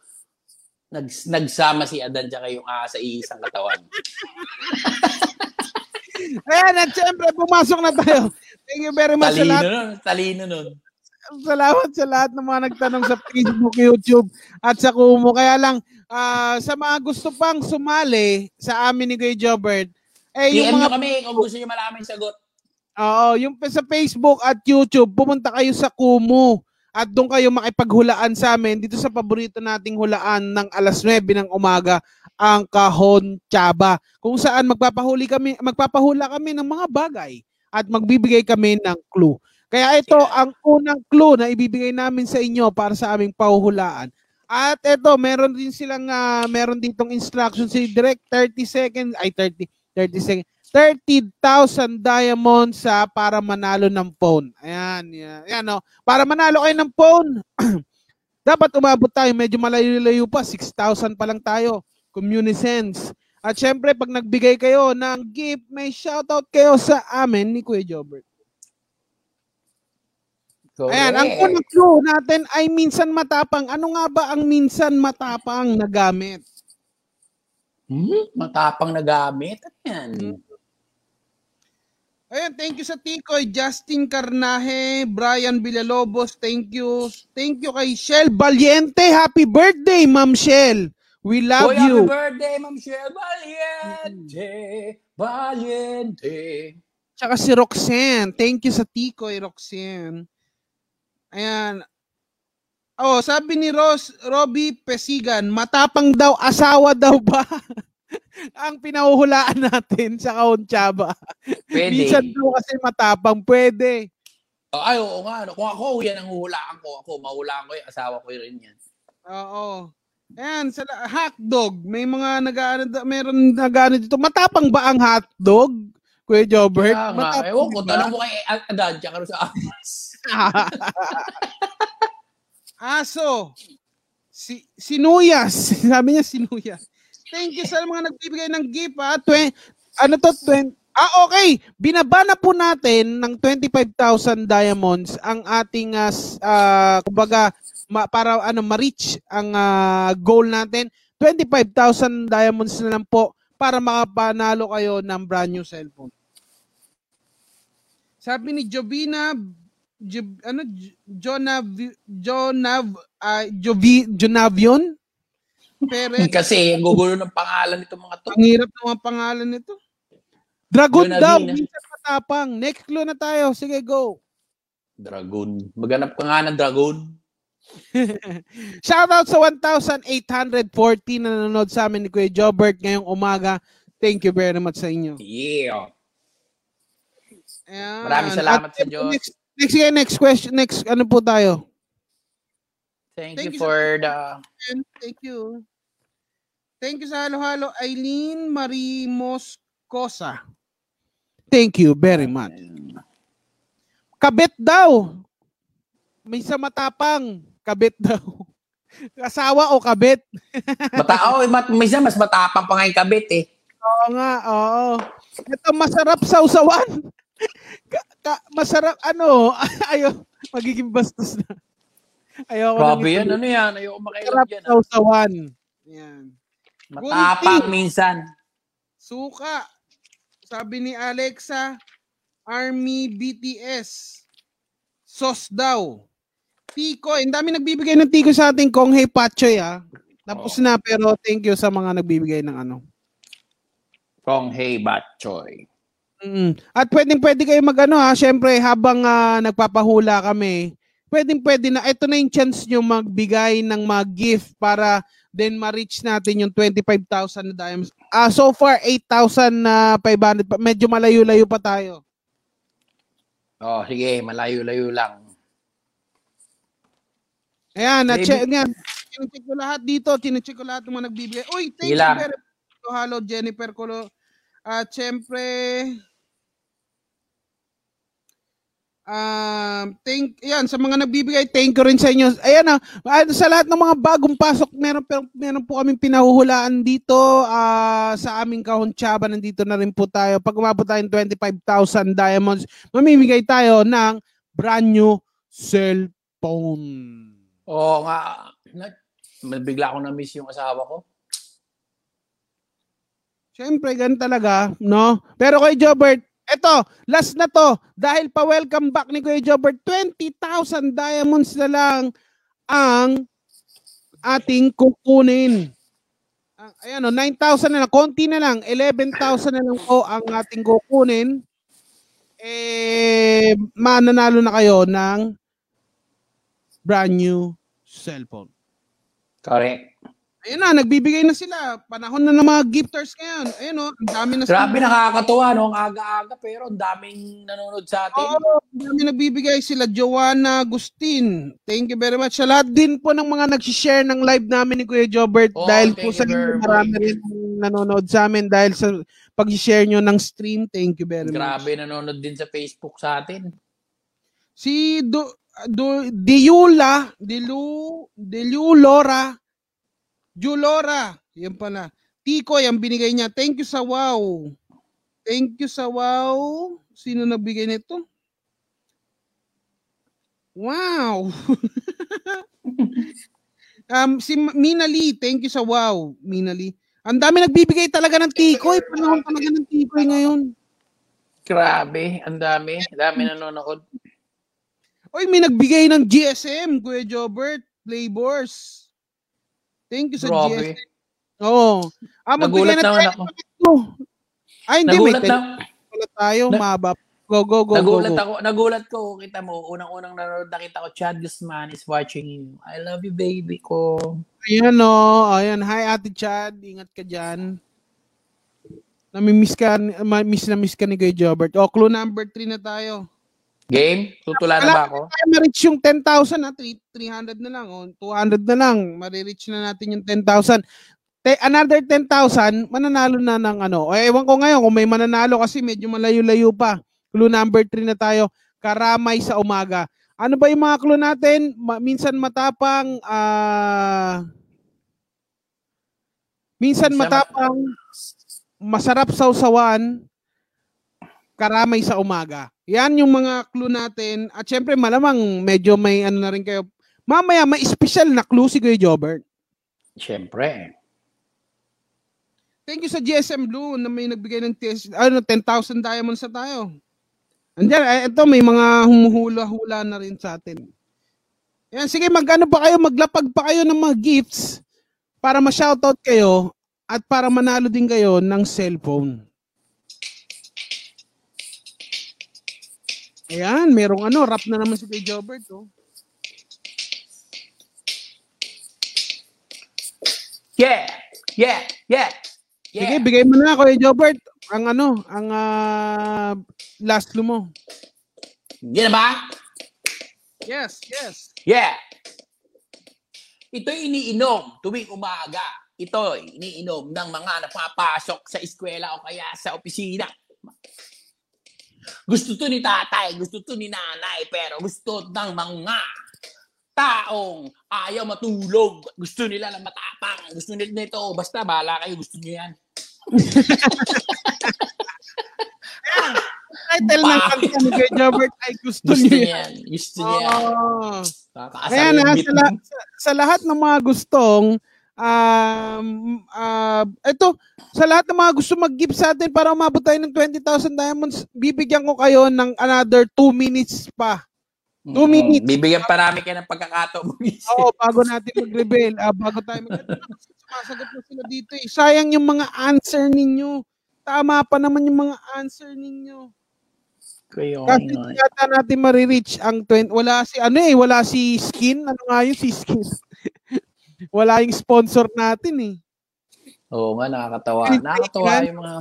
nag, nagsama si Adan tsaka yung ahas sa iisang katawan. Ayan, at syempre, pumasok na tayo. Thank you very much sa Talino lahat. nun, talino nun. Salamat sa lahat ng mga nagtanong sa Facebook, YouTube, at sa Kumu. Kaya lang, ah, sa mga gusto pang sumali sa amin ni Kuya Jobert, eh, yung mga kami kung gusto nyo malaman sagot. Oo, yung sa Facebook at YouTube, pumunta kayo sa Kumu at doon kayo makipaghulaan sa amin dito sa paborito nating hulaan ng alas 9 ng umaga, ang Kahon Chaba. Kung saan magpapahuli kami, magpapahula kami ng mga bagay at magbibigay kami ng clue. Kaya ito Yeah. ang unang clue na ibibigay namin sa inyo para sa aming pahuhulaan. At ito, meron din silang ah, meron ditong instruction si Direct 30 seconds ay 30 30 seconds 30,000 diamonds sa para manalo ng phone. Ayan, yan. Ayan, no. Para manalo kayo ng phone, dapat umabot tayo. Medyo malayo-layo pa. 6,000 pa lang tayo. Communisense. At syempre, pag nagbigay kayo ng gift, may shoutout kayo sa amin ni Kuya Jobert. Ayan, ang Correct. unang clue natin ay minsan matapang. Ano nga ba ang minsan matapang na gamit? Hmm, matapang na gamit. Ano yan? Ayun, thank you sa Tikoy, Justin Carnaje, Brian Villalobos, thank you. Thank you kay Shell Valiente. Happy birthday, Ma'am Shell. We love Hoy, you. happy birthday, Ma'am Shell Valiente. Valiente. Tsaka si Roxanne. Thank you sa Tikoy, Roxanne. Ayan. Oh, sabi ni Ros, Robbie Pesigan, matapang daw, asawa daw ba? ang pinahuhulaan natin sa Kaunchaba. Pwede. Minsan daw kasi matapang, pwede. Oh, Ay, oo nga. Kung ako, yan ang huhulaan ko. Ako, mahulaan ko yung asawa ko rin yan. Oo. Ayan, sa hotdog. May mga nag meron nag dito. Matapang ba ang hotdog? Kuya Jobert? Nga, Matapang ewan ko, tanong mo kay Adan, tsaka rin sa Amas. Aso. Si sinuyas. Sabi niya sinuyas. Thank you sa mga nagbibigay ng gift ha. Twen, ano to? Twen, ah, okay. Binaba na po natin ng 25,000 diamonds ang ating uh, kumbaga ma, para ano ma-reach ang ah, goal natin. 25,000 diamonds na lang po para makapanalo kayo ng brand new cellphone. Sabi ni Jovina Job, ano Jonav Jonav uh, Jovi Jonavion Perez Kasi, ang gugulo ng pangalan nito mga to. ang hirap ng mga pangalan nito. Dragon Jonavina. daw, minsan matapang. Next clue na tayo. Sige, go. Dragon. Maganap ka nga ng dragon. Shoutout sa 1,840 na nanonood sa amin ni Kuya Jobert ngayong umaga. Thank you very much sa inyo. Yeah. Ayan. Maraming salamat At sa Diyos. Next, next, next question. Next, ano po tayo? Thank, Thank you you, for the... Thank you. Thank you sa halo-halo. Eileen Marie Moscosa. Thank you very much. Kabit daw. May sa matapang. Kabit daw. Asawa o kabit? Mata oh, mat minsan mas matapang pa nga yung kabit eh. Oo nga, oo. Ito masarap sausawan. Ka- ka- masarap ano, ayo magiging bastos na. Ayoko Grabe yan, ano yan? Ayoko makialam Masarap dyan. ah. sausawan. Yan. Matapang minsan. Suka. Sabi ni Alexa, Army BTS. Sos daw. Tiko, ang dami nagbibigay ng tiko sa ating Kong Hey Pachoy ah. Tapos Oo. na pero thank you sa mga nagbibigay ng ano. Kong Hey Batchoy. Mm. At pwedeng pwede kayo magano ha, syempre habang ah, nagpapahula kami, pwedeng pwede na ito na yung chance nyo magbigay ng mga gift para then ma-reach natin yung 25,000 na diamonds. Ah, so far 8,000 na 500 pa. Medyo malayo-layo pa tayo. Oh, sige, malayo-layo lang. Ayan, na Maybe- check yan. Chinecheck ko lahat dito, chinecheck ko lahat ng mga nagbibigay. Uy, thank Sige you very much. Hello, Jennifer Colo. At syempre, um, thank, yan, sa mga nagbibigay, thank you rin sa inyo. Ayan na, ah, sa lahat ng mga bagong pasok, meron, pero- meron po kaming pinahuhulaan dito ah, sa aming kahontsaba. Nandito na rin po tayo. Pag umabot tayo ng 25,000 diamonds, mamimigay tayo ng brand new cellphone. Oo nga. Bigla akong na-miss yung asawa ko. Siyempre, ganun talaga, no? Pero kay Jobert, eto, last na to. Dahil pa-welcome back ni Kuya Jobert, 20,000 diamonds na lang ang ating kukunin. Ah, Ayan o, 9,000 na lang. Konti na lang. 11,000 na lang po ang ating kukunin. Eh, mananalo na kayo ng brand new cellphone. Correct. Ayun na, nagbibigay na sila. Panahon na ng mga gifters ngayon. Ayun o, ang dami na Grabe, nakakatuwa, no? Ang aga-aga, pero ang daming nanonood sa atin. Oo, ang dami nagbibigay sila. Joanna Agustin. Thank you very much. Sa lahat din po ng mga nag-share ng live namin ni Kuya Jobert. Oo, dahil po sa inyo, marami rin nanonood sa amin dahil sa pag-share nyo ng stream. Thank you very much. Grabe, nanonood din sa Facebook sa atin. Si Do, Do, Diula, Dilu, Dilu Lora, Julora, yan pala. Tiko, yung binigay niya. Thank you sa wow. Thank you sa wow. Sino nagbigay nito? Wow. um, si Ma- Mina Lee, thank you sa wow, Mina Lee. Ang dami nagbibigay talaga ng tikoy. Panahon talaga ng tikoy ngayon. Grabe, ang dami. Ang dami nanonood. Oy, may nagbigay ng GSM, Kuya Jobert, Flavors. Thank you sa Grabe. GSM. Oo. Ah, magbigay Nagulat na naman tayo ako. ito. Ay, hindi. Nagulat may na, pala tayo. Na- Mahaba. Go, go, go, nagulat go, go. ako, nagulat ko. Kita mo, unang-unang nanonood nakita ko, Chad Guzman is watching you. I love you, baby ko. Ayan, o. Ayan. Hi, Ate Chad. Ingat ka dyan. Namimiss ka, ma- miss na miss ka ni Kuya Jobert. O, clue number 3 na tayo. Game? Tutula na ba ako? Ma-reach yung 10,000 na. 300 na lang. O, 200 na lang. Ma-reach na natin yung 10,000. Te, another 10,000, mananalo na ng ano. O, ewan ko ngayon kung may mananalo kasi medyo malayo-layo pa. Clue number 3 na tayo. Karamay sa umaga. Ano ba yung mga clue natin? Ma- minsan matapang, ah... minsan Minsan matapang, masarap sausawan, karamay sa umaga. Yan yung mga clue natin. At syempre malamang medyo may ano na rin kayo. Mamaya may special na clue si Kuya Jobert. Siyempre. Thank you sa GSM Blue na may nagbigay ng tes- ano, 10,000 diamonds sa tayo. Andiyan, eh, ito may mga humuhula-hula na rin sa atin. Yan, sige, magano pa kayo, maglapag pa kayo ng mga gifts para ma-shoutout kayo at para manalo din kayo ng cellphone. Ayan, merong ano, rap na naman si Kuya Jobert. Oh. Yeah! Yeah! Yeah! Sige, Yeah! bigay mo na Kuya Jobert ang ano, ang ah, last clue mo. Yan na ba? Yes, yes. Yeah! Ito'y iniinom tuwing umaga. Ito'y iniinom ng mga napapasok sa eskwela o kaya sa opisina. Gusto to ni tatay, gusto to ni nanay, pero gusto ng mga taong ayaw matulog. Gusto nila na matapang. Gusto nila nito. Basta, bahala kayo. Gusto niyo yan. Title ng kanta ni Kuya Jobert ay gusto Gusto niyo yan. Gusto niyo yan. Oh. Ayan ha, bit sa, la- sa, sa lahat ng mga gustong Um, uh, ito, sa lahat ng mga gusto mag-give sa atin para umabot tayo ng 20,000 diamonds, bibigyan ko kayo ng another 2 minutes pa. 2 minutes. Bibigyan pa namin kayo ng pagkakataon. Oo, bago natin mag-reveal. Uh, bago tayo mag Sumasagot na sila dito eh. Sayang yung mga answer ninyo. Tama pa naman yung mga answer ninyo. Kayo, Kasi hindi yata natin marireach ang 20. Wala si, ano eh, wala si Skin. Ano nga yun, si Skin. Wala yung sponsor natin eh. Oo nga, nakakatawa. Nakakatawa yung mga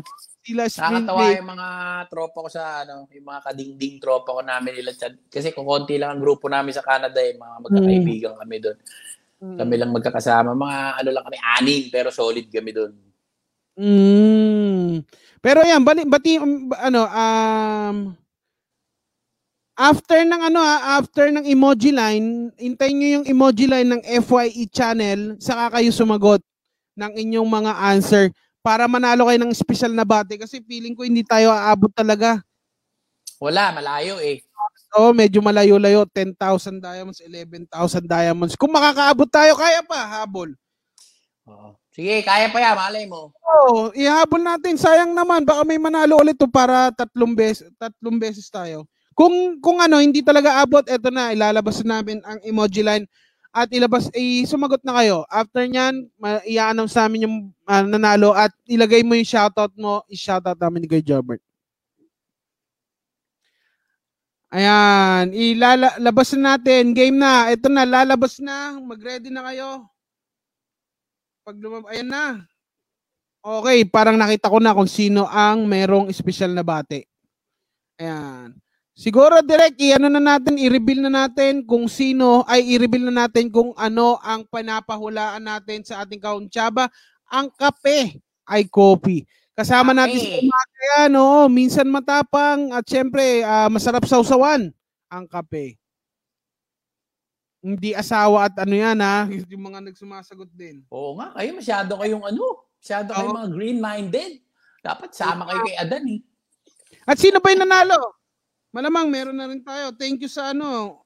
Sila nakakatawa yung mga tropa ko sa ano, yung mga kadingding tropa ko namin nila Chad. Kasi kung konti lang ang grupo namin sa Canada eh, mga magkakaibigan kami doon. Mm. Kami lang magkakasama, mga ano lang kami, anim, pero solid kami doon. Mm. Pero yan, bali, bati, um, ano, um, after ng ano ha, after ng emoji line, hintayin nyo yung emoji line ng FYE channel, saka kayo sumagot ng inyong mga answer para manalo kayo ng special na bate kasi feeling ko hindi tayo aabot talaga. Wala, malayo eh. Oo, medyo malayo-layo, 10,000 diamonds, 11,000 diamonds. Kung makakaabot tayo, kaya pa, habol. Oo. Sige, kaya pa yan, malay mo. Oo, ihabol natin. Sayang naman, baka may manalo ulit to para tatlong beses, tatlong beses tayo. Kung kung ano hindi talaga abot, eto na ilalabas namin ang emoji line at ilabas eh, sumagot na kayo. After niyan, i-announce namin yung uh, nanalo at ilagay mo yung shoutout mo, i-shoutout namin ni Kuya Jobert. Ayan, ilalabas na natin. Game na. Ito na, lalabas na. Mag-ready na kayo. Pag lumab ayan na. Okay, parang nakita ko na kung sino ang merong special na bate. Ayan. Siguro direct i-ano na natin, i-reveal na natin kung sino ay i-reveal na natin kung ano ang panapahulaan natin sa ating kauntsaba. Ang kape ay coffee. Kasama Kape. natin si Umaka yan, oo. Minsan matapang at syempre ah, masarap sausawan ang kape. Hindi asawa at ano yan ha, yung mga nagsumasagot din. Oo nga, kayo masyado kayong ano, masyado kayong mga green-minded. Dapat sama kayo kay Adan eh. At sino ba yung nanalo? Malamang meron na rin tayo. Thank you sa ano.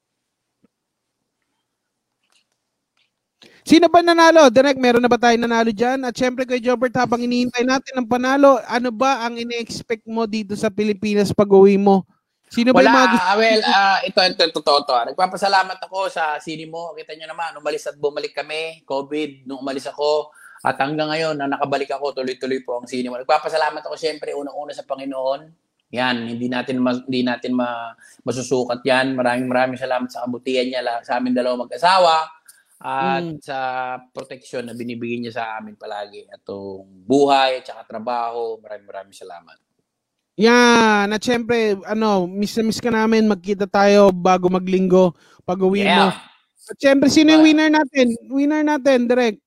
Sino ba nanalo? Direct, meron na ba tayo nanalo dyan? At syempre kay Jobert, habang iniintay natin ang panalo, ano ba ang ini-expect mo dito sa Pilipinas pag uwi mo? Sino ba Wala, yung mga gusto? ah, well, ah, ito, ito, totoo to. ah. Nagpapasalamat ako sa sini mo. Kita nyo naman, umalis at bumalik kami. COVID, nung umalis ako. At hanggang ngayon, na nakabalik ako, tuloy-tuloy po ang sini mo. Nagpapasalamat ako syempre, unang-una sa Panginoon. Yan, hindi natin ma, hindi natin ma, masusukat yan. Maraming maraming salamat sa kabutihan niya la- sa amin dalawa mag-asawa at Mm. sa proteksyon na binibigay niya sa amin palagi. Atong buhay at saka trabaho. Maraming maraming salamat. Yan, at syempre, ano, miss na miss ka namin, magkita tayo bago maglinggo, pag uwi mo. Yeah. At syempre, sino yung winner natin? Winner natin, direct.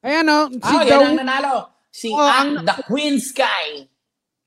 Ayan o, si Ah, Daw yan ang nanalo. Si Oh, ang- the Queen Sky.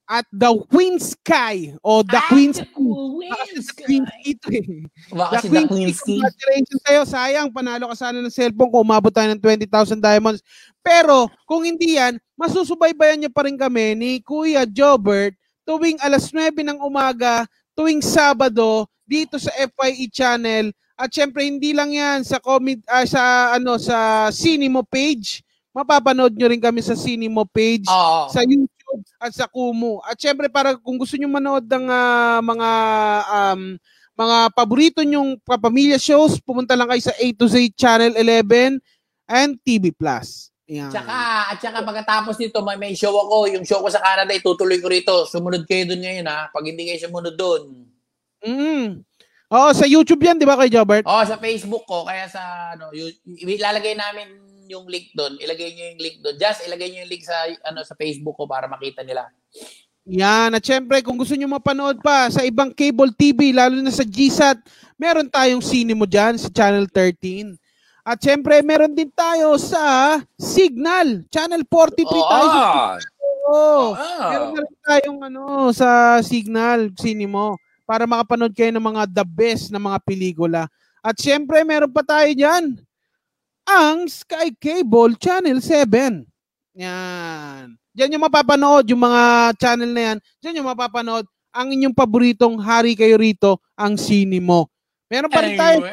At The Queen Sky o The At Queen the Sky. Queen The ito eh. Baka The si The Queen Queen Sky, Sky. congratulations sa'yo. Sayang, panalo ka sana ng cellphone kung umabot tayo ng 20,000 diamonds. Pero, kung hindi yan, masusubaybayan niya pa rin kami ni Kuya Jobert tuwing alas 9 ng umaga, tuwing Sabado, dito sa FYE channel. At syempre, hindi lang yan sa, comedy, ah, sa, ano, sa Cinemo page. Mapapanood nyo rin kami sa Cinemo page Oo. sa YouTube at sa Kumu. At syempre para kung gusto niyo manood ng ah, mga um, mga paborito nyong kapamilya shows, pumunta lang kayo sa A to Z Channel 11 and TV Plus. Yan. Tsaka, at tsaka pagkatapos nito, may, may show ako. Yung show ko sa Canada, itutuloy ko rito. Sumunod kayo dun ngayon, ha? Pag hindi kayo sumunod dun. Mm. Oo, sa YouTube yan, di ba kay Jobert? Oh, sa Facebook ko, kaya sa, ano, ilalagay namin yung link doon. Ilagay niyo yung link doon. Just ilagay niyo yung link sa, ano, sa Facebook ko para makita nila. Yan. At syempre, kung gusto niyo mapanood pa sa ibang cable TV, lalo na sa GSAT, meron tayong cinema dyan sa Channel 13. At syempre, meron din tayo sa Signal, Channel 43 tayo. sa Oo. Ah. Meron na rin tayong ano, sa Signal, Cinemo, para makapanood kayo ng mga the best na mga pelikula. At syempre, meron pa tayo dyan, ang Sky Cable Channel 7. Yan. Diyan yung mapapanood, yung mga channel na yan, diyan yung mapapanood ang inyong paboritong hari kayo rito, ang Cinemo. Meron pa rin tayo,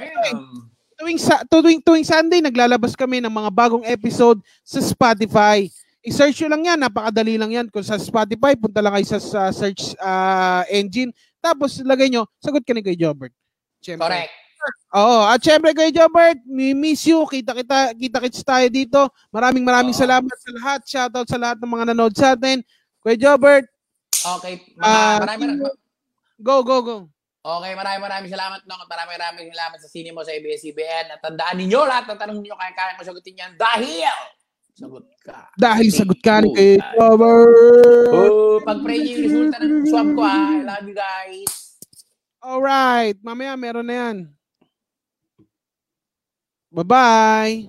tuwing, sa, tuwing, tuwing Sunday, naglalabas kami ng mga bagong episode sa Spotify. I-search nyo lang yan, napakadali lang yan. Kung sa Spotify, punta lang kayo sa, sa search ah, engine. Tapos lagay nyo, sagot ka ni kay Jobert. Siyempre. Correct. Oo, at syempre kay Jobert, mi miss you. Kita kita kita kits tayo dito. Maraming maraming Oo. salamat sa lahat. Shoutout sa lahat ng mga nanood sa atin. Kuya Jobert, Okay. Ah, Maraming maraming go go go. Okay, maraming maraming salamat no. Maraming maraming salamat sa sine mo sa ABS-CBN. At tandaan ninyo lahat ng tanong niyo kaya-kaya ko sagutin yan dahil sagot ka. Dahil Thank sagot ka ni guys. Jobert. Oh, pag-pray niyo yung resulta ng swab ko ha. I love you guys. Alright, mamaya meron na yan. Bye-bye.